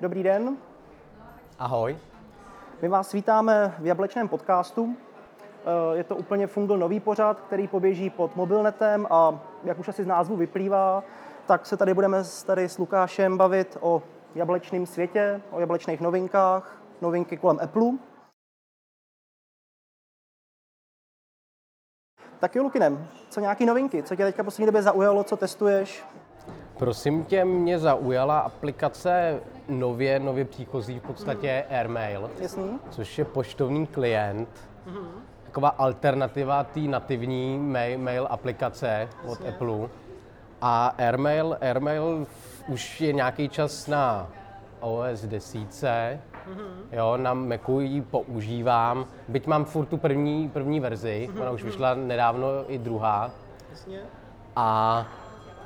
Dobrý den. Ahoj. My vás vítáme v Jablečném podcastu. Eh, je to úplně fungl nový pořad, který poběží pod mobilnetem a jak už asi z názvu vyplývá, tak se tady budeme tady s Lukášem bavit o jablečném světě, o jablečných novinkách, novinky kolem Apple. Tak jo, Lukinem, co nějaký novinky? Co tě teďka poslední době zaujalo, co testuješ? Prosím tě, mě zaujala aplikace nově, nově příchozí v podstatě Airmail, Jasný? což je poštovní klient. Taková alternativa té nativní mail, mail aplikace od Apple. A Airmail, Airmail už je nějaký čas na OS 10. Jo, na Macu ji používám, byť mám furt tu první, první verzi, ona už vyšla nedávno i druhá. Jasně. A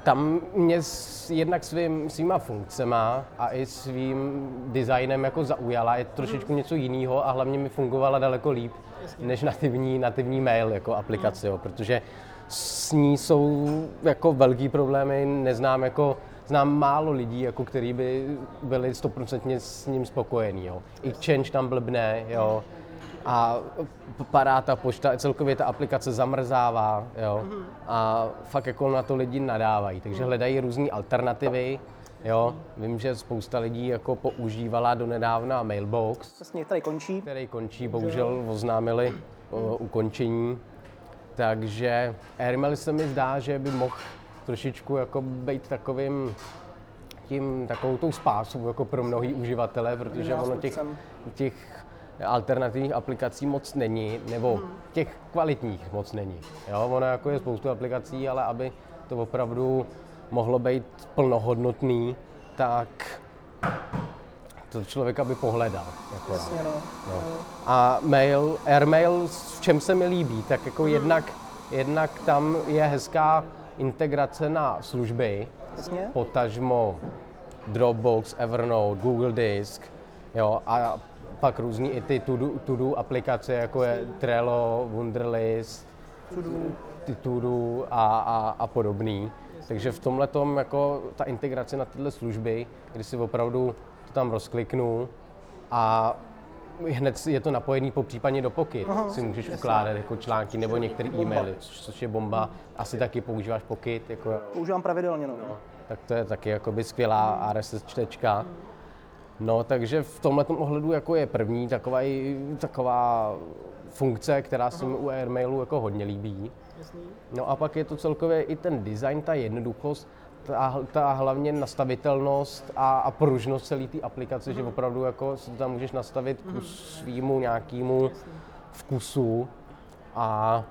tam mě s, jednak svým, svýma funkcema a i svým designem jako zaujala. Je trošičku něco jiného a hlavně mi fungovala daleko líp než nativní, nativní mail jako aplikace, jo, protože s ní jsou jako velký problémy, neznám jako znám málo lidí, jako který by byli stoprocentně s ním spokojení. Jo. I change tam blbne, jo. A padá ta pošta, celkově ta aplikace zamrzává, jo. A fakt jako na to lidi nadávají, takže hledají různé alternativy, jo. Vím, že spousta lidí jako používala do nedávna Mailbox, Jasně, tady končí. který končí, bohužel oznámili o, ukončení. Takže Airmail se mi zdá, že by mohl trošičku jako být takovým tím, takovou tou spásou jako pro mnohý uživatele, protože ono těch, těch alternativních aplikací moc není, nebo těch kvalitních moc není. Jo, ono jako je spoustu aplikací, ale aby to opravdu mohlo být plnohodnotný, tak to člověka by pohledal. Jako Jasně, no. No. A mail, Airmail, v čem se mi líbí, tak jako jednak, jednak tam je hezká integrace na služby, Jasně. potažmo Dropbox, Evernote, Google Disk, jo, a pak různý i ty to-do, to-do aplikace, jako je Trello, Wunderlist, ty to-do a, a, a podobný. Takže v tomhle jako ta integrace na tyhle služby, kdy si opravdu to tam rozkliknu a hned je to napojený po případně do Pocket. Si můžeš ukládat jako články nebo některé e-maily, což, je bomba. Asi taky používáš Pocket, jako, Používám pravidelně, no. tak to je taky jakoby skvělá RSS čtečka. No, takže v tomhle ohledu jako je první taková, taková funkce, která se mi u Airmailu jako hodně líbí. No a pak je to celkově i ten design, ta jednoduchost, ta, ta hlavně nastavitelnost a, a pružnost celé té aplikace, že opravdu jako si to tam můžeš nastavit k svýmu nějakému vkusu. A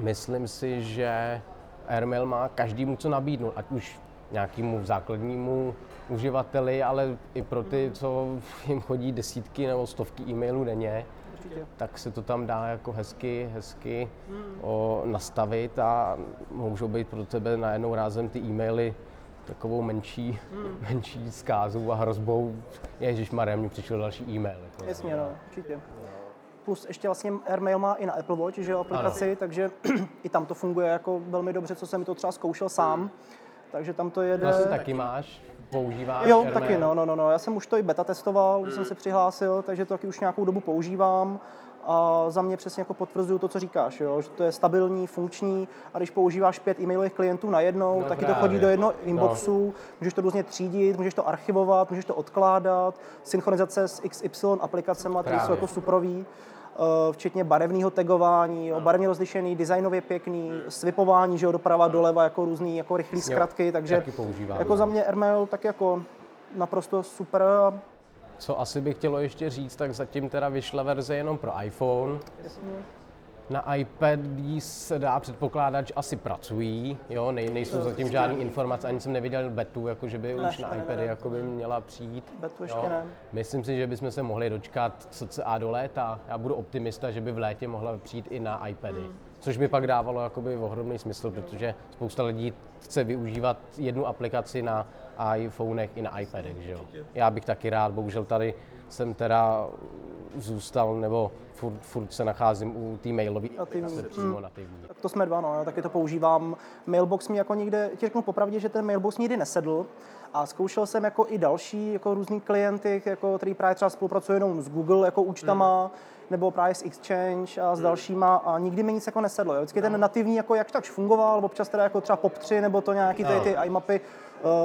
myslím si, že Airmail má každému co nabídnout, ať už nějakému základnímu uživateli, ale i pro ty, co jim chodí desítky nebo stovky e-mailů denně, tak se to tam dá jako hezky, hezky o, nastavit a můžou být pro tebe najednou rázem ty e-maily takovou menší, menší zkázou a hrozbou. Ježíš Marem, mi přišel další e-mail. Jako, Jasně, no, určitě. Plus ještě vlastně Airmail má i na Apple Watch, že jo, aplikaci, takže i tam to funguje jako velmi dobře, co jsem to třeba zkoušel sám. Takže tam to jede... Vlastně taky máš, používáš Jo, Airmail? taky, no, no, no, no. Já jsem už to i beta testoval, když jsem se přihlásil, takže to taky už nějakou dobu používám. A za mě přesně jako potvrzuju to, co říkáš, jo? že to je stabilní, funkční a když používáš pět e-mailových klientů najednou, No taky to právě. chodí do jednoho inboxu, můžeš to různě třídit, můžeš to archivovat, můžeš to odkládat, synchronizace s XY aplikacemi, které jsou jako suprový, včetně barevného tagování, jo, barevně rozlišený, designově pěkný, swipování, že jo, doprava, doleva, jako různý jako rychlý zkratky, takže taky používám, jako no. za mě Airmail tak jako naprosto super. Co asi bych chtělo ještě říct, tak zatím teda vyšla verze jenom pro iPhone. Na iPad se dá předpokládat, že asi pracují, jo, nej, nejsou zatím žádné informace, ani jsem neviděl betu, jako že by Ne, už na ne, ne, iPady ne. jako by měla přijít. Betu ještě ne. Myslím si, že bychom se mohli dočkat cca do léta. Já budu optimista, že by v létě mohla přijít i na iPady. Hmm. Což by pak dávalo jakoby ohromný smysl, protože spousta lidí chce využívat jednu aplikaci na iPhonech i na iPadech, že jo. Já bych taky rád, bohužel tady jsem teda zůstal, nebo furt, furt se nacházím u té mailové Nativní. aplikace přímo nativní. Tak to jsme dva, no, já taky to používám. Mailbox mi jako nikde, ti řeknu popravdě, že ten Mailbox nikdy nesedl A zkoušel jsem jako i další jako různý klienty, jako, který právě třeba spolupracují jenom s Google jako účtama, mm. nebo právě s Exchange a s mm. dalšíma a nikdy mi nic jako nesedlo. Jo. Vždycky no. ten nativní jako jak tak fungoval, občas teda jako třeba POP3 nebo to nějaký no. ty, ty iMapy,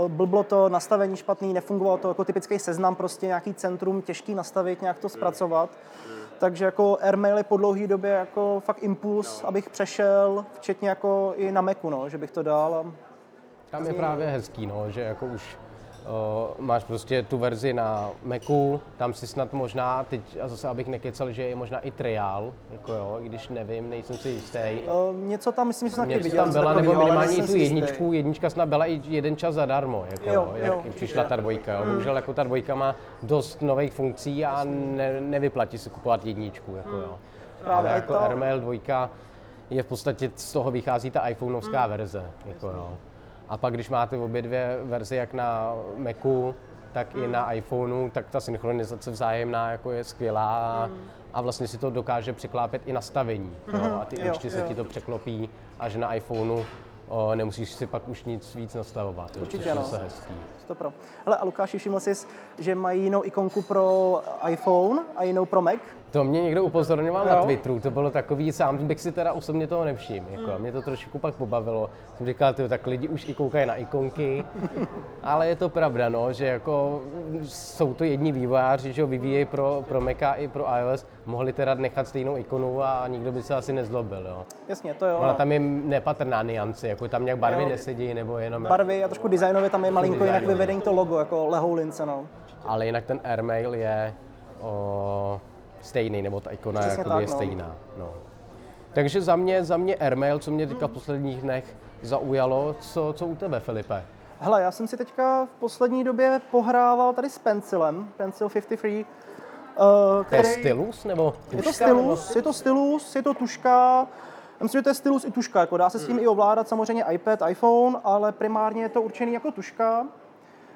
blblo to, nastavení špatný, nefungovalo to jako typický seznam, prostě nějaký centrum, těžký nastavit, nějak to zpracovat. Takže jako Airmail je po dlouhé době jako fakt impuls, no. abych přešel, včetně jako i na Macu, no, že bych to dal. A... Tam je právě hezký, no, že jako už máš prostě tu verzi na Macu, tam si snad možná, teď a zase abych nekecal, že je možná i trial, jako jo, když nevím, nejsem si jistý. Uh, něco tam, myslím, že snad něco viděl. tam byla, nebo minimálně tu jedničku, jednička snad byla i jeden čas zadarmo, jako jo, jo, jak jo, přišla ta dvojka. Jo. Hmm. Bohužel jako ta dvojka má dost nových funkcí a ne, nevyplatí si kupovat jedničku, jako jo. Právě Ale jako to... Airmail dvojka je v podstatě, z toho vychází ta iPhoneovská hmm. verze, jako jo. A pak, když máte obě dvě verze, jak na Macu, tak i na iPhoneu, tak ta synchronizace vzájemná jako je skvělá mm. a vlastně si to dokáže překlápět i nastavení. Mm. No, a ty účty se ti to překlopí a že na iPhoneu o, nemusíš si pak už nic víc nastavovat. Určitě ano. Je hezký. Pro. Hele, a Lukáši, všiml jsi, že mají jinou ikonku pro iPhone a jinou pro Mac? To mě někdo upozorňoval jo. na Twitteru, to bylo takový, sám bych si teda osobně toho nevšiml. Jako, mm. Mě to trošku pak pobavilo. Jsem říkal, tyjo, tak lidi už i koukají na ikonky, ale je to pravda, no, že jako jsou to jedni vývojáři, že ho vyvíjejí pro, pro Maca i pro iOS, mohli teda nechat stejnou ikonu a nikdo by se asi nezlobil. Jo. Jasně, to jo. Ona tam je nepatrná niance, jako tam nějak barvy jo. nesedí, nebo jenom... Barvy a trošku designově tam je malinko jinak vyvedení to logo, jako lehoulince, no. Ale jinak ten Airmail je o, stejný, nebo ta ikona je, tak, je no. stejná. No. Takže za mě, za mě Airmail, co mě teďka v posledních dnech zaujalo, co, co u tebe, Filipe? Hele, já jsem si teďka v poslední době pohrával tady s Pencilem, Pencil 53. Uh, který... To je stylus, nebo tuška, Je to stylus, je to stylus, je to tuška. Já myslím, že to je stylus i tuška, jako dá se s tím hmm. i ovládat samozřejmě iPad, iPhone, ale primárně je to určený jako tuška.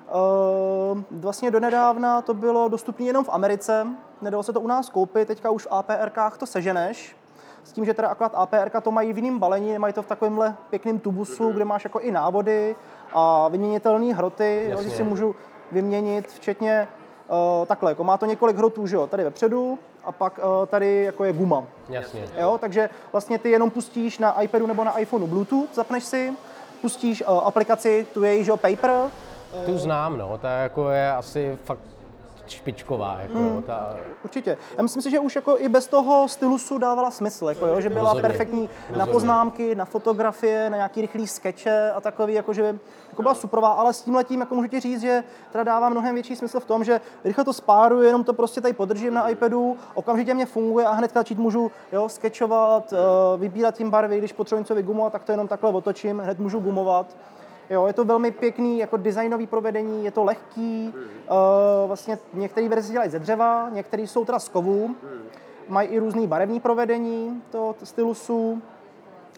Uh, vlastně donedávna to bylo dostupné jenom v Americe, nedalo se to u nás koupit, teďka už v APRkách to seženeš, s tím, že teda akorát APR to mají v jiném balení, nemají to v takovémhle pěkném tubusu, kde máš jako i návody a vyměnitelné hroty, jo, že si můžu vyměnit, včetně uh, takhle, jako má to několik hrotů, že jo, tady vepředu a pak uh, tady jako je guma. Jasně. Jo, takže vlastně ty jenom pustíš na iPadu nebo na iPhoneu Bluetooth, zapneš si, pustíš uh, aplikaci, tu je, že jo, Paper, tu znám, no, ta jako je asi fakt špičková. Jako, hmm. ta... Určitě. Já myslím si, že už jako i bez toho stylusu dávala smysl, jako, jo, že byla Rozhodně. perfektní Rozhodně. na poznámky, na fotografie, na nějaký rychlý skeče a takový, jako, že jako byla superová, ale s tím letím jako můžu říct, že teda dává mnohem větší smysl v tom, že rychle to spáruju, jenom to prostě tady podržím na iPadu, okamžitě mě funguje a hned začít můžu jo, skečovat, eh, vybírat tím barvy, když potřebuji něco vygumovat, tak to jenom takhle otočím, hned můžu gumovat. Jo, je to velmi pěkný jako designový provedení, je to lehký, uh, vlastně některé verze dělají ze dřeva, některé jsou teda z kovů, mají i různý barevný provedení to, to stylusu.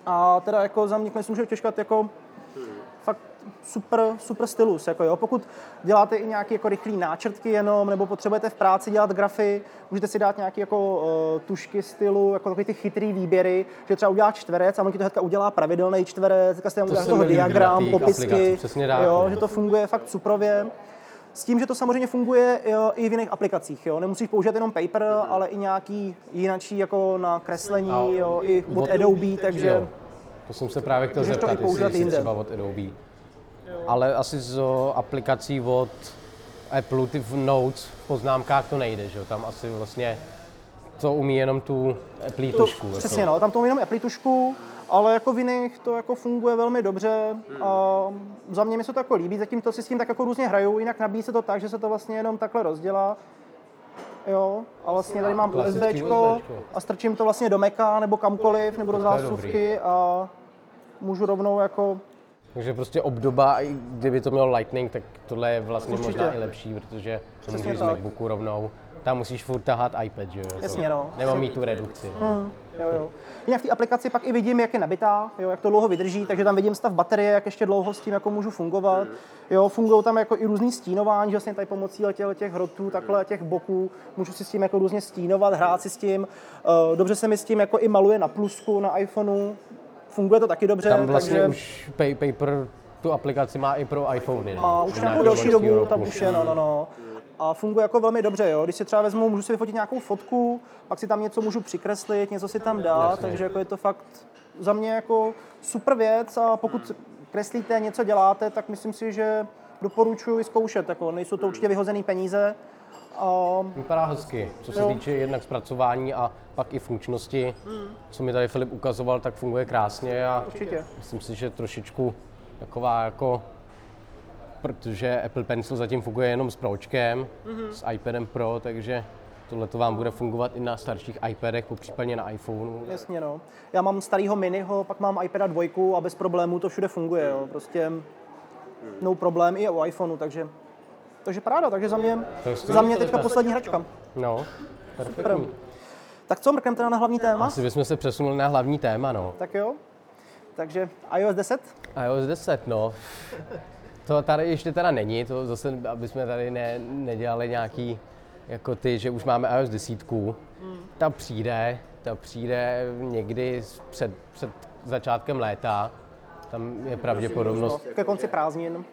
A teda jako za mě myslím, že těžkat jako fakt super, super stylus. Jako jo. Pokud děláte i nějaké jako rychlé náčrtky jenom, nebo potřebujete v práci dělat grafy, můžete si dát nějaké jako uh, tušky stylu, jako takový ty chytrý výběry, že třeba udělá čtverec a on ti to hnedka udělá pravidelný čtverec, teďka jste udělá toho diagram, popisky, jo, že to funguje fakt suprově. S tím, že to samozřejmě funguje jo, i v jiných aplikacích. Jo. Nemusíš použít jenom Paper, ale i nějaký jinačí jako na kreslení, jo, i od Adobe, takže... Jo. To jsem se právě chtěl zeptat, jestli třeba od Adobe ale asi z aplikací od Apple, ty v Notes, v poznámkách to nejde, že Tam asi vlastně to umí jenom tu Apple tušku. To, přesně, no, tam to umí jenom Apple tušku, ale jako v jiných to jako funguje velmi dobře a za mě mi se to jako líbí, zatím to si s tím tak jako různě hraju, jinak nabíjí se to tak, že se to vlastně jenom takhle rozdělá. Jo, a vlastně tady mám USB a strčím to vlastně do Maca nebo kamkoliv, nebo do zásuvky a můžu rovnou jako takže prostě obdoba, i kdyby to mělo Lightning, tak tohle je vlastně Určitě. možná i lepší, protože to můžeš z MacBooku rovnou. Tam musíš furt tahat iPad, že jo? Jasně, no. Nebo mít tu redukci. Hmm. Jo, jo. Jinak v té aplikaci pak i vidím, jak je nabitá, jo, jak to dlouho vydrží, takže tam vidím stav baterie, jak ještě dlouho s tím jako můžu fungovat. Jo, fungují tam jako i různý stínování, že vlastně tady pomocí těch, těch hrotů, takhle těch boků, můžu si s tím jako různě stínovat, hrát si s tím. Eh, dobře se mi s tím jako i maluje na plusku na iPhoneu, funguje to taky dobře. Tam vlastně takže... už paper tu aplikaci má i pro iPhony. ne? A už nějakou delší loňského dobu tam už je, no, no, no. A funguje jako velmi dobře, jo. Když si třeba vezmu, můžu si vyfotit nějakou fotku, pak si tam něco můžu přikreslit, něco si tam dát, Jasně. takže jako je to fakt za mě jako super věc a pokud kreslíte, něco děláte, tak myslím si, že doporučuji vyzkoušet, jako nejsou to určitě vyhozené peníze. A Vypadá hezky, co se Jo. týče jednak zpracování a pak i funkčnosti. Co mi tady Filip ukazoval, tak funguje krásně a určitě. myslím si, že trošičku taková jako protože Apple Pencil zatím funguje jenom s Pročkem, s iPadem Pro, takže tohle to vám bude fungovat i na starších iPadech, případně na iPhoneu. Jasně, no. Já mám starého miniho, pak mám iPada 2 a bez problémů to všude funguje, jo. Prostě no problém i u iPhoneu, takže takže paráda, takže za mě, To za mě teďka poslední hračka. No, perfektní. Tak co, mrkneme teda na hlavní téma? Asi bychom se přesunuli na hlavní téma, no. Tak jo. Takže iOS 10? iOS 10, no. To tady ještě teda není, to zase, aby jsme tady ne, nedělali nějaký, jako ty, že už máme iOS 10. Ta přijde, ta přijde někdy před, před začátkem léta. Tam je pravděpodobnost, Ke konci prázdnin.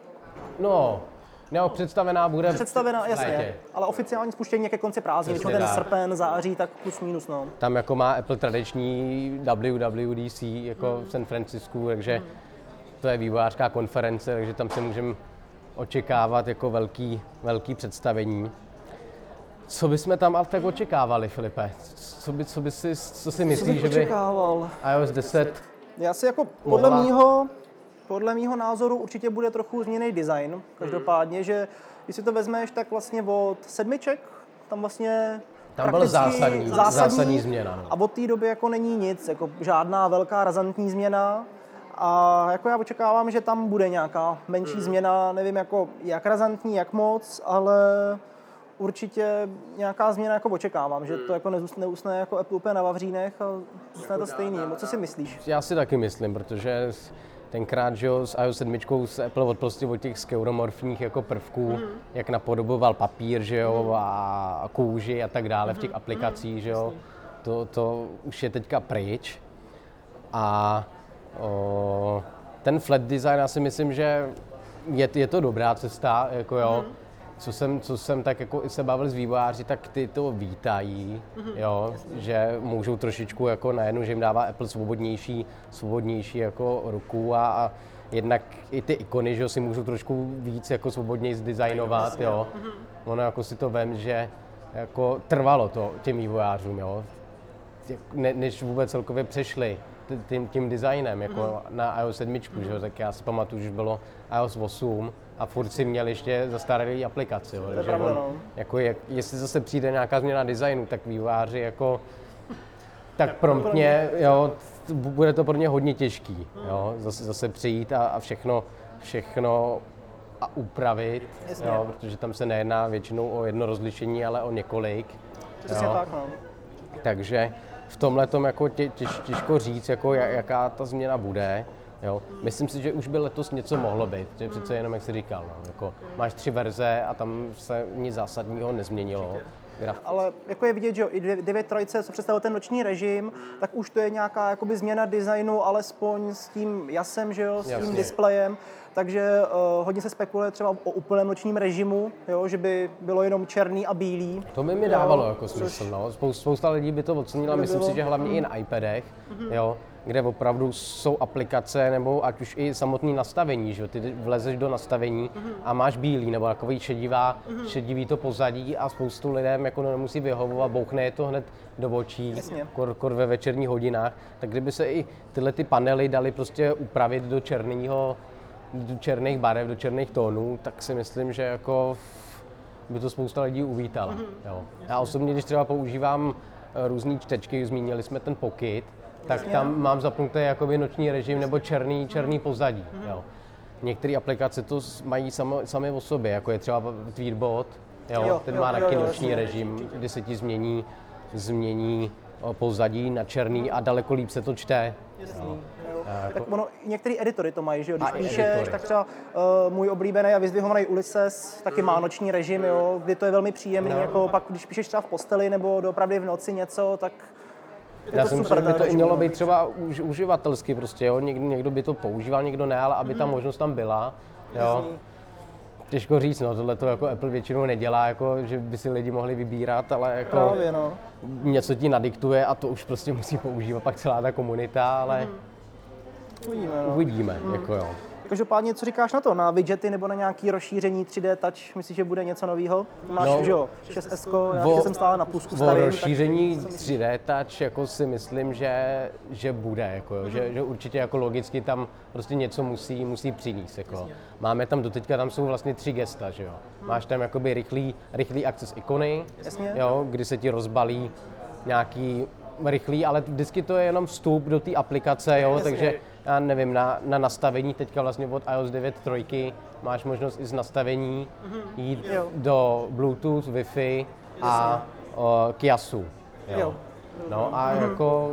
no, no, představená bude Představená, v létě. jasně, ale oficiální spuštění je ke konci prázdnin, většinou ten srpen, září, tak plus minus, no. Tam jako má Apple tradiční WWDC jako v San Francisku, takže to je vývojářská konference, takže tam se můžeme očekávat jako velký, velký představení. Co bychom tam ale tak očekávali, Filipe? Co, by, co, by si, co si myslíš, že by očekával? iOS 10 Já si jako podle Mohla. mýho, podle mýho názoru určitě bude trochu změněný design. Každopádně, že když si to vezmeš, tak vlastně od sedmiček tam vlastně Tam byl prakticky zásadní- zásadní změna, no. A od té doby jako není nic, jako žádná velká razantní změna. A jako já očekávám, že tam bude nějaká menší změna, nevím jako jak razantní, jak moc, ale určitě nějaká změna jako očekávám, že to jako nezůstane, neusne jako Apple úplně na vavřínech a zůstane to stejný. Co si myslíš? Já si taky myslím, protože tenkrát, že jo, s iOS 7 se Apple odprostil od těch skeuromorfních jako prvků, Mhm. jak napodoboval papír, že jo, a a kůži a tak dále Mhm. v těch aplikacích, že jo. To, to už je teďka pryč. A ten flat design, já si myslím, že je, je to dobrá cesta, jako jo. Co jsem, co jsem tak jako se bavil s vývojáři, tak ty to vítají, jo, že můžou trošičku jako najednou, že jim dává Apple svobodnější, svobodnější jako ruku a, a jednak i ty ikony, že jo, si můžou trošku víc jako svobodněji zdesignovat, jo. Ono jako si to vem, že jako trvalo to těm vývojářům, jo. Ne, než vůbec celkově přešli tím, tím designem jako na iOS 7, že jo, tak já si pamatuju, že už bylo iOS 8 a furt si měl ještě zastaralý aplikaci, jo, takže pravda, on, no. jako jak, jestli zase přijde nějaká změna designu, tak vývojáři jako tak promptně, jo, bude to pro ně hodně těžký, jo, zase, zase přijít a, a všechno, všechno a upravit, Jasně. jo, protože tam se nejedná většinou o jedno rozlišení, ale o několik. Přesně jo. tak, no. Takže v tomhle tom jako tě, těž, těžko říct, jako ja- jaká ta změna bude. Jo. Myslím si, že už by letos něco mohlo být, že přece jenom, jak jsi říkal, no, jako máš tři verze a tam se nic zásadního nezměnilo. Graf- Ale jako je vidět, že jo, i 9.3, co představil ten noční režim, tak už to je nějaká jakoby změna designu, alespoň s tím jasem, že jo, s tím Jasně. displejem. Takže uh, hodně se spekuluje třeba o úplném nočním režimu, jo, že by bylo jenom černý a bílý. To by mi Jo, dávalo jako což- smysl. No. Spousta, spousta lidí by to ocenila, by myslím bylo- si, že hlavně i na iPadech, jo, kde opravdu jsou aplikace nebo ať už i samotné nastavení, že. Ty vlezeš do nastavení a máš bílý nebo takový šedivá, šedivý to pozadí a spoustu lidem jako nemusí vyhovovat, bouchne je to hned do očí, kor, kor ve večerních hodinách, tak kdyby se i tyhle ty panely dali prostě upravit do černého do černých barev, do černých tónů, tak si myslím, že jako by to spousta lidí uvítala. Jo. Já osobně, když třeba používám eh, různé čtečky, zmínili jsme ten Pocket, tak tam mám zapnutý jakoby noční režim nebo černý, černý pozadí. Jo. Některé aplikace to mají samo, sami o sobě, jako je třeba Tweetbot, jo, Jo, ten jo, má jo, taky jo, noční jasně. režim, kdy se ti změní, změní pozadí na černý a daleko líp se to čte. Jasný. Jo. jako- Tak ono, i některé editory to mají, že jo? Když A píšeš, editory. tak třeba uh, můj oblíbený a vyzdvihovaný Ulysses taky má noční režim, jo, kdy to je velmi příjemný, No. jako pak když píšeš třeba v posteli nebo doopravdy v noci něco, tak Já to si super, myslím, že by to i mělo být třeba už, uživatelsky prostě, jo. Někdo, někdo by to používal, někdo ne, ale aby ta možnost tam byla, jo. Těžko říct, no, tohle to jako Apple většinou nedělá, jako, že by si lidi mohli vybírat, ale jako Právě, no. něco ti nadiktuje a to už prostě musí používat pak celá ta komunita, ale Uvidíme, no. uvidíme, jako jo. Každopádně, co říkáš na to? Na widgety nebo na nějaký rozšíření 3D Touch? Myslíš, že bude něco nového? Máš, No, že jo, 6S, já o- jsem stále na plusku O starým. rozšíření tak co myslíš? 3D Touch jako si myslím, že, že bude, jako, jo, že, že určitě jako logicky tam prostě něco musí, musí přinést. Jako. Máme tam doteďka, tam jsou vlastně tři gesta, že jo. Máš tam jakoby rychlý, rychlý akces ikony, Jasně. jo, kdy se ti rozbalí nějaký rychlý, ale vždycky to je jenom vstup do té aplikace, jo, Jasně. takže já nevím, na, na nastavení teďka vlastně od iOS 9 trojky máš možnost i z nastavení jít Mhm. Jo. do Bluetooth, Wi-Fi a o, Kiasu. Jo. No a jako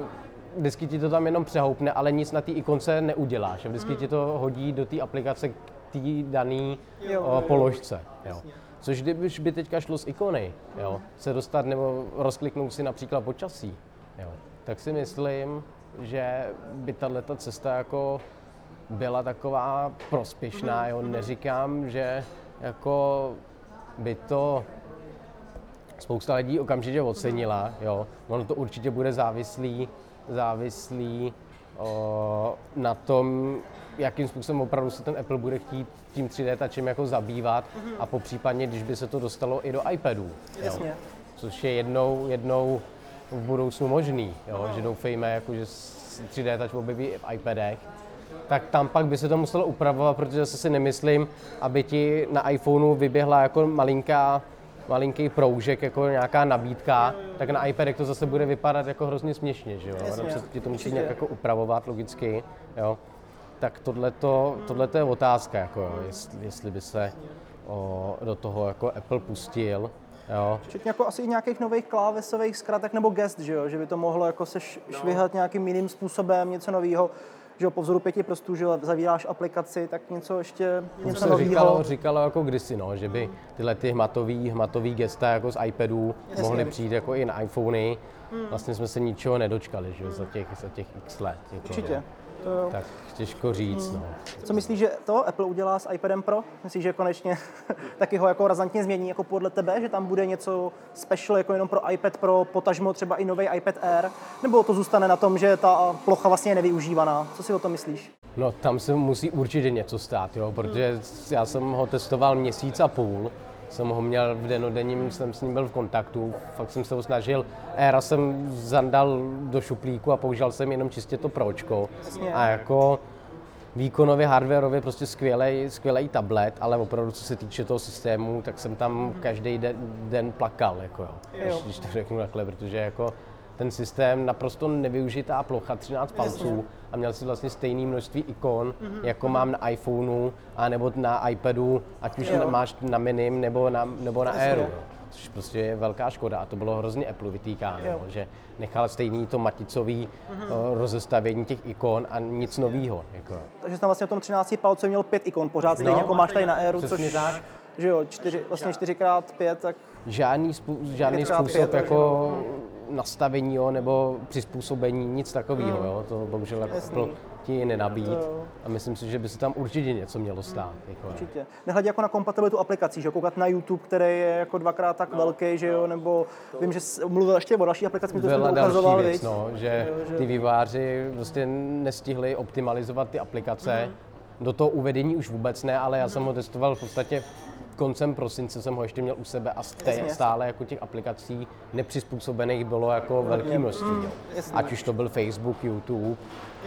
vždycky ti to tam jenom přehoupne, ale nic na té ikonce neuděláš. Vždycky ti to hodí do té aplikace k té dané Jo. položce. Jo. Což kdybyž by teďka šlo z ikony, jo, se dostat nebo rozkliknout si například počasí, jo, tak si myslím, že by tato cesta jako byla taková prospěšná. Jo. Neříkám, že jako by to spousta lidí okamžitě ocenila. Jo. Ono to určitě bude závislý, závislý o, na tom, jakým způsobem opravdu se ten Apple bude chtít tím 3D touchem jako zabývat a po případně, když by se to dostalo i do iPadů. Jo. Což je jednou, jednou v budoucnu možný, jo? že doufejme, jako, že s 3D touch objeví i v iPadech, tak tam pak by se to muselo upravovat, protože zase si nemyslím, aby ti na iPhoneu vyběhla jako malinká, malinký proužek, jako nějaká nabídka, tak na iPadech to zase bude vypadat jako hrozně směšně, že jo? Jasně, se ti to musí nějak jako upravovat logicky, jo? Tak tohleto, tohleto je otázka, jako, jo, jestli, jestli by se o, do toho jako Apple pustil, jo? Včetně jako asi i nějakých nových klávesových zkratek nebo gest, že jo? Že by to mohlo jako se š- švihat nějakým jiným způsobem, něco nového. Že jo, po vzoru pěti prstů, že zavíráš aplikaci, tak něco ještě, To něco se nového. říkalo, říkalo jako kdysi, no, že by tyhle ty hmatový, hmatový gesta jako z iPadů mohly přijít jako i na iPhony. Vlastně jsme se ničeho nedočkali, že jo, za těch, za těch x let. Jako, Určitě. To jo. Tak těžko říct, no. Co myslíš, že to Apple udělá s iPadem Pro? Myslíš, že konečně taky ho jako razantně změní jako podle tebe, že tam bude něco special jako jenom pro iPad Pro, potažmo třeba i nový iPad Air? Nebo to zůstane na tom, že ta plocha vlastně je nevyužívaná? Co si o tom myslíš? No tam se musí určitě něco stát, jo, protože já jsem ho testoval měsíc a půl, jsem ho měl v denodenním, jsem s ním byl v kontaktu, fakt jsem se ho snažil, Era jsem zandal do šuplíku a používal jsem jenom čistě to pročko. A jako výkonově, hardwareově prostě skvělý, skvělý tablet, ale opravdu co se týče toho systému, tak jsem tam každý den, den plakal, jako jo, Jo. Když, když to řeknu takhle, protože jako ten systém naprosto nevyužitá plocha, 13 palců a měl si vlastně stejné množství ikon, jako mám na iPhoneu a nebo na iPadu, ať už Jo. máš na Minim nebo na, nebo na Jasně. Airu. Což prostě je velká škoda a to bylo hrozně Apple vytýkáno, Jo. že nechal stejný to maticový o, rozestavění těch ikon a nic nového. Jako. Takže jsi tam vlastně v tom 13 palcu měl pět ikon, pořád stejně No. jako máš tady na Airu, což tak. že jo, čtyři, vlastně 4x5, tak Žádný, spů- žádný způsob pět, jako nastavení jo, nebo přizpůsobení, nic takového. Jo. To bohužel jako. Apple ti nenabít. To jo. A myslím si, že by se tam určitě něco mělo stát. Jako, určitě. Nehledě jako na kompatibilitu aplikací, že koukat na YouTube, který je jako dvakrát tak velký, že jo, nebo vím, že jsi mluvil ještě o další aplikaci, to jsem ukazoval, věc, no, že Jo, že- ty vývojáři prostě nestihli optimalizovat ty aplikace. Do toho uvedení už vůbec ne, ale já jsem ho testoval v podstatě koncem prosince jsem ho ještě měl u sebe a stej, stále jako těch aplikací nepřizpůsobených bylo jako velké množství. Jo. jasně. Ať už to byl Facebook, YouTube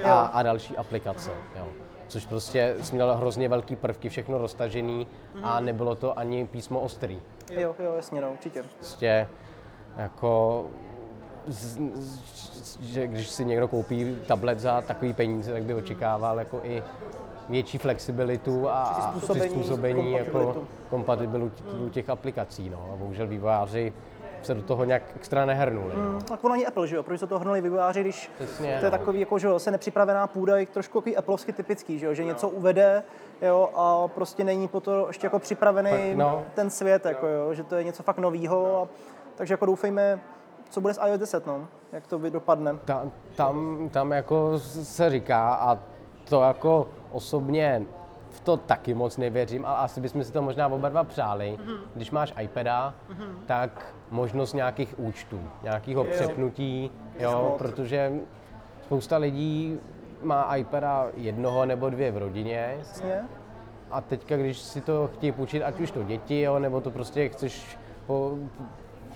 a, a další aplikace. Jo. Což prostě měl hrozně velký prvky, všechno roztažený a nebylo to ani písmo ostrý. Jo, jo, jasně, no, určitě. Prostě jako z, z, že když si někdo koupí tablet za takový peníze, tak by očekával jako i větší flexibilitu a Přizpůsobení, přizpůsobení jako kompatibilitu. těch aplikací. No. A bohužel vývojáři se do toho nějak extra nehrnuli. no. Tak ono ani Apple, že jo, proč se to hrnuli vývojáři, když Přesně, to je no. takový, jako, že jo, se nepřipravená půda, je trošku takový Appleovsky typický, že jo, že něco uvede, jo, a prostě není po to ještě jako připravený Tak, no. ten svět, jako jo, že to je něco fakt novýho, a, takže jako doufejme, co bude s iOS 10, no? Jak to vy dopadne? Ta, tam, tam jako se říká a to jako osobně v to taky moc nevěřím, ale asi bychom si to možná oba dva přáli. Mm-hmm. Když máš iPada, mm-hmm. tak možnost nějakých účtů, nějakého přepnutí, jo, protože spousta lidí má iPada jednoho nebo dvě v rodině. Jasně. A teďka, když si to chtějí půjčit, ať už to děti, jo, nebo to prostě chceš po,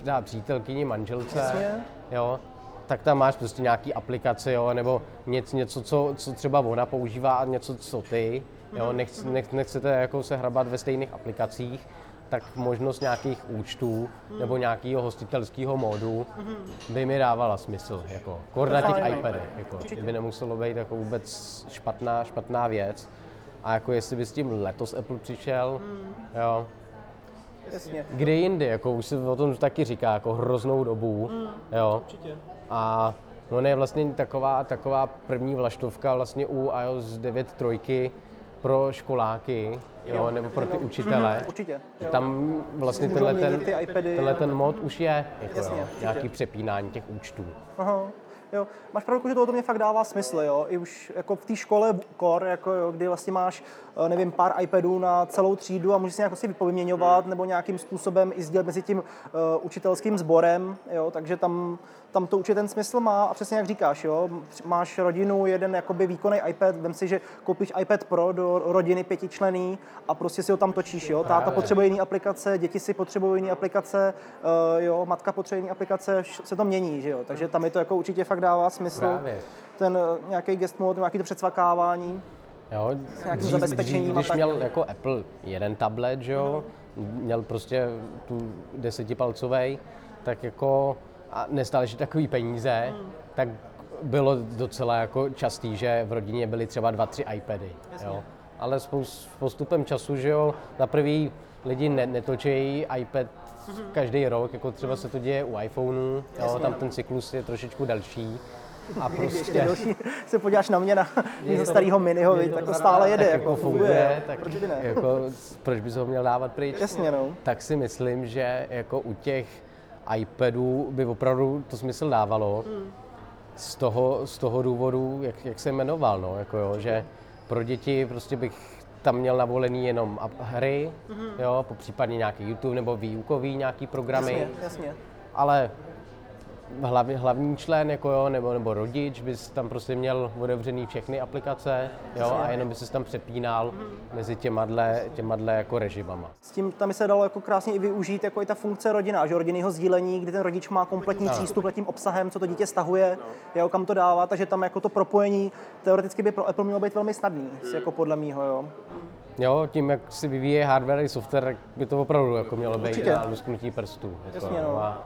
dát přítelkyni, manželce, Jasně. jo, tak tam máš prostě nějaký aplikace, jo, nebo něco, něco co, co třeba ona používá a něco, co ty, jo, nech, nech, nechcete jako se hrabat ve stejných aplikacích, tak možnost nějakých účtů nebo nějakého hostitelského módu by mi dávala smysl, jako, kor na těch iPadech, jako, by nemuselo být jako vůbec špatná, špatná věc. A jako jestli by s tím letos Apple přišel, jo, Jasně. kde jindy, jako už se o tom taky říká, jako hroznou dobu, jo. A no ne, vlastně taková, taková první vlaštovka vlastně u iOS 9 trojky pro školáky, jo, nebo pro ty učitele. Určitě. Jo. Tam vlastně tenhle ten, iPady. tenhle ten mod už je, jako Jasně, jo, nějaký přepínání těch účtů. Aha. Jo, máš pravdu, že to mě fakt dává smysl, jo. I už jako v té škole core, jako jo, kdy vlastně máš, nevím, pár iPadů na celou třídu a můžeš si nějak si vypoměňovat nebo nějakým způsobem i sdílet mezi tím uh, učitelským sborem, jo, takže tam, tam to určitě ten smysl má a přesně jak říkáš, jo, máš rodinu, jeden jakoby výkonný iPad, vem si, že koupíš iPad Pro do rodiny pětičlený a prostě si ho tam točíš, jo. Táta potřebuje jiné aplikace, děti si potřebují jiné aplikace, uh, jo, matka potřebuje jiné aplikace, se to mění, že jo, takže tam mi to jako určitě fakt dává smysl. Právě. Ten uh, nějaký gest mode, nějaký to přecvakávání. Jo, nějakým dřív, zabezpečením dřív, když tak. měl jako Apple jeden tablet, že jo, měl prostě tu desetipalcovej, tak jako a nestále ještě takový peníze, tak bylo docela jako častý, že v rodině byly třeba dva, tři iPady, jo. Ale s pos- s postupem času, že jo, za prvý lidi ne- netočejí iPad každý rok, jako třeba se to děje u iPhoneu, jo, tam ten cyklus je trošičku delší. A prostě se podíváš na mě, na mého starého miniho, viď, tak to stále jede, tak jako funguje, tak Proč by ne? jako, proč bys ho měl dávat pryč? Jasně, no. Tak si myslím, že jako u těch iPadů by opravdu to smysl dávalo. Z toho, z toho důvodu, jak, jak se jmenoval, no, jako jo, že pro děti prostě bych tam měl navolený jenom hry, jo, po případně nějaký YouTube nebo výukový nějaký programy, Jasně, jasně. ale hlavní, hlavní člen jako jo, nebo, nebo rodič bys tam prostě měl otevřený všechny aplikace jo, a jenom by se tam přepínal mezi těma, těma jako režimama. S tím tam by se dalo jako krásně i využít jako i ta funkce rodina, že rodinného sdílení, kdy ten rodič má kompletní přístup k tím obsahem, co to dítě stahuje, jo, kam to dává, takže tam jako to propojení teoreticky by pro Apple mělo být velmi snadný, jako podle mýho, jo. Jo, tím, jak si vyvíjí hardware i software, by to opravdu jako mělo být Určitě. na lusknutí prstů. Jako, Jasně, no. a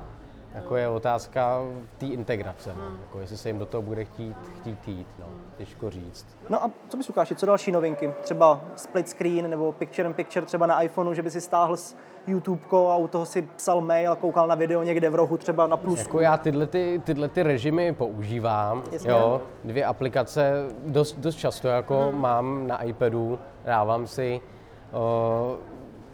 jako je otázka té integrace, no. jako jestli se jim do toho bude chtít, chtít jít, no. těžko říct. No a co bys ukážil, co další novinky? Třeba split screen nebo picture in picture třeba na iPhoneu, že by si stáhl s YouTube a u toho si psal mail, koukal na video někde v rohu, třeba na plus. Jako já tyhle, ty, tyhle ty režimy používám, Jasně. jo, dvě aplikace dost, dost často jako mám na iPadu, dávám si, o,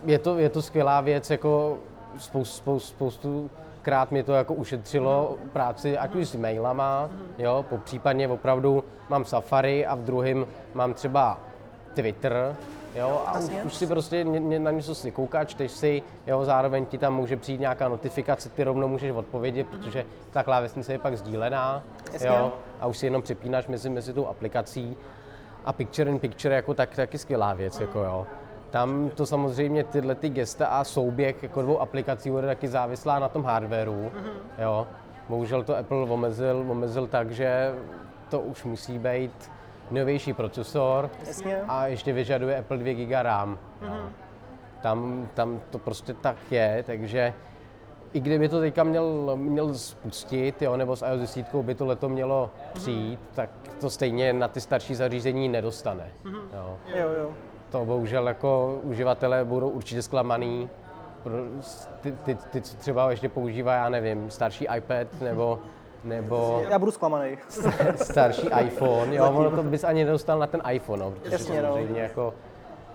je, to, je to skvělá věc, jako spoustu, spoustu, spoustu krát mě to jako ušetřilo práci, ať už s mailama, jo, po případně opravdu mám Safari a v druhém mám třeba Twitter, jo, a už, už si prostě ně- ně- na něco si koukáš, čteš si, jo, zároveň ti tam může přijít nějaká notifikace, ty rovnou můžeš odpovědět, protože ta klávesnice je pak sdílená, Jasně. jo, a už si jenom přepínáš mezi, mezi tou aplikací. A picture in picture jako tak, taky skvělá věc, jako jo. Tam to samozřejmě tyhle ty gesta a souběh jako dvou aplikací bude taky závislá na tom hardwareu, jo. Bohužel to Apple omezil, omezil tak, že to už musí být novější procesor Jasně. a ještě vyžaduje Apple 2 GB RAM. Jo. Tam, tam to prostě tak je, takže i kdyby to teďka měl, měl spustit, jo, nebo s iOS 10 by to leto mělo přijít, tak to stejně na ty starší zařízení nedostane. Jo. Jo, jo. To bohužel jako uživatelé budou určitě zklamaný. Ty, ty, ty, co třeba ještě používá, já nevím, starší iPad nebo, nebo Já budu zklamaný. starší iPhone, jo, ono to bys ani nedostal na ten iPhone, no, protože Jasně, no. samozřejmě jako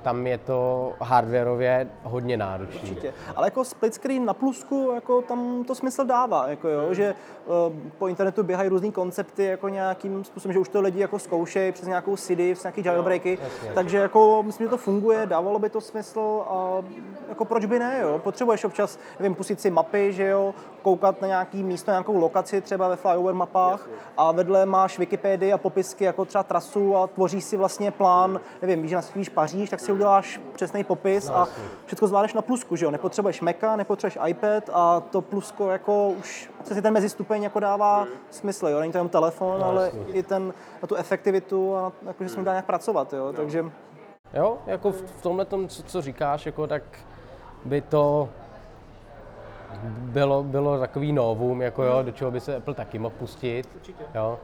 tam je to hardwareově hodně náročné. Určitě. Ale jako split screen na plusku, jako tam to smysl dává, jako jo, že uh, po internetu běhají různý koncepty jako nějakým způsobem, že už to lidi jako zkoušejí přes nějakou CD, přes nějaký jailbreaky, no, takže jako myslím, že to funguje, dávalo by to smysl a jako proč by ne, jo? Potřebuješ občas, nevím, pustit si mapy, že jo, koukat na nějaký místo, nějakou lokaci třeba ve flyover mapách a vedle máš Wikipedii a popisky jako třeba trasu a tvoříš si vlastně plán, nevím, víš, nasvíš Paříž, tak si uděláš přesný popis a všechno zvládneš na plusku, že jo, nepotřebuješ Maca, nepotřebuješ iPad a to plusko jako už přesně ten mezistupeň jako dává smysl, jo, není to jenom telefon, ale i ten, na tu efektivitu a jako, že se dá nějak pracovat, jo, takže... Jo, jako v, v tomhle tom, co, co říkáš, jako tak by to bylo, bylo takový novum, jako jo, do čeho by se Apple taky mohl pustit. Jo.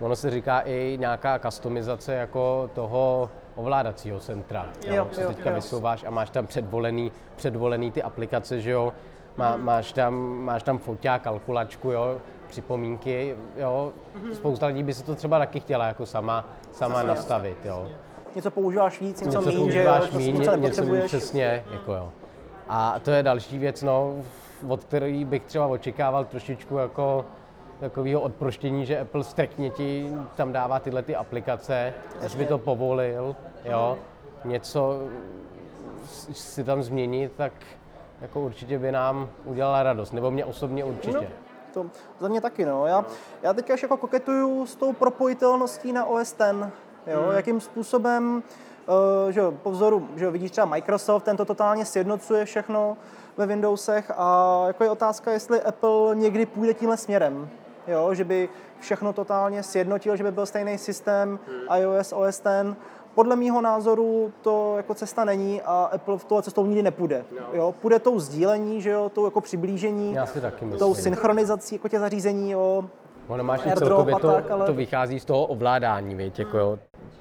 Ono se říká i nějaká customizace jako toho ovládacího centra, jo, jo, co teďka jo. vysouváš a máš tam předvolený, předvolený ty aplikace, že jo, Má, mm. máš, tam, máš tam foťák, kalkulačku, jo, připomínky, jo. Mm. Spousta lidí by se to třeba taky chtěla jako sama, sama nastavit, jo. Něco používáš víc, něco, něco míň, že jo, míň, něco, něco míň, přesně, jako jo. A to je další věc, no, od který bych třeba očekával trošičku jako takového odproštění, že Apple striktně ti tam dává tyhle ty aplikace, až by to povolil, jo, něco si tam změnit, tak jako určitě by nám udělala radost, nebo mě osobně určitě. No, to za mě taky, no. Já, já teďka ještě jako koketuju s tou propojitelností na OS X, jo, hmm. jakým způsobem, uh, že po vzoru, že vidíš třeba Microsoft, ten to totálně sjednocuje všechno ve Windowsech a jako je otázka, jestli Apple někdy půjde tímhle směrem, jo, že by všechno totálně sjednotil, že by byl stejný systém hmm. iOS, OS X. Podle mýho názoru to jako cesta není a Apple v tohle cestou nikdy nepůjde. No. Jo, půjde tou sdílení, že jo, tou jako přiblížení, Já si taky tou synchronizací jako těch zařízení, jo. Ono máš celkově to, tak, ale... to vychází z toho ovládání, víš, jako jo.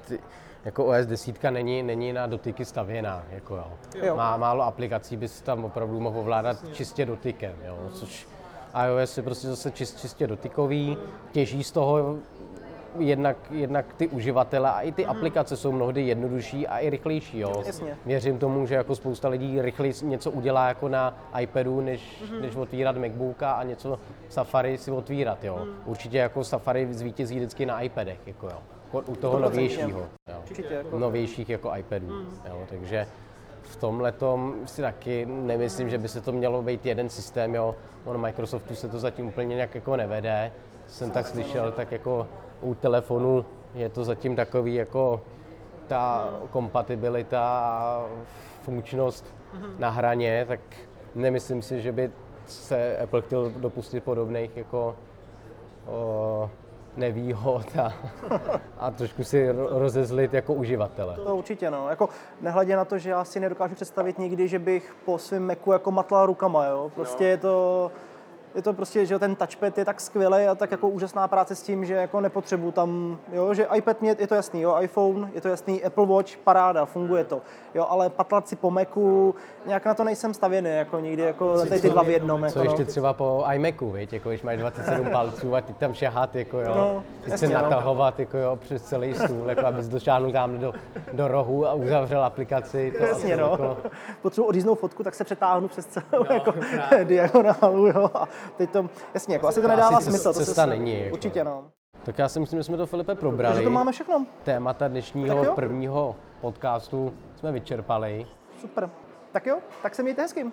Ty, jako OS 10 není, není na dotyky stavěná, jako jo. jo. Má málo aplikací, bys tam opravdu mohl ovládat čistě dotykem, jo, což iOS je prostě zase čist, čistě dotykový, těží z toho jednak, jednak ty uživatele a i ty mm. aplikace jsou mnohdy jednodušší a i rychlejší. Jo. Jasně. Věřím tomu, že jako spousta lidí rychleji něco udělá jako na iPadu, než, mm-hmm. než otvírat MacBooka a něco Safari si otvírat. Jo. Mm. Určitě jako Safari zvítězí vždycky na iPadech. Jako jo. U toho novějšího. Jo. Jako... Novějších jako iPadů. Mm. Jo. Takže v tomhle si taky nemyslím, že by se to mělo být jeden systém, jo. On Microsoftu se to zatím úplně nějak jako nevede. Jsem tak slyšel, tak jako u telefonu je to zatím takový jako ta kompatibilita a funkčnost na hraně, tak nemyslím si, že by se Apple chtěl dopustit podobných jako o, nevýhod a, a trošku si rozezlit jako uživatele. To určitě, no. Jako, nehledě na to, že já si nedokážu představit nikdy, že bych po svém Macu jako matlal rukama, jo. Prostě no. je to je to prostě, že ten touchpad je tak skvělý a tak jako úžasná práce s tím, že jako nepotřebuji tam, jo, že iPad mě, je to jasný, jo, iPhone, je to jasný, Apple Watch, paráda, funguje to, jo, ale patlat si po Macu, nějak na to nejsem stavěný, jako nikdy, jako ty, ty dva v jednom. Co jako, ještě no. třeba po iMacu, víš, jako když máš 27 palců a ty tam šahat, jako jo, no, ty jasně, se no. natahovat, jako jo, přes celý stůl, jako abys došáhnul tam do, do rohu a uzavřel aplikaci. To jasně, no. Jako... Potřebuji odříznout fotku, tak se přetáhnu přes celou no, jako, diagonálu, jo, a teď to, jasně, jako asi to nedává smysl. To cesta se, není. Jako. Určitě, no. Tak já si myslím, že jsme to, Filipe, probrali. Takže to máme všechno. Témata dnešního prvního podcastu jsme vyčerpali. Super. Tak jo, tak se mějte hezky.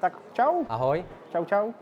Tak čau. Ahoj. Čau, čau.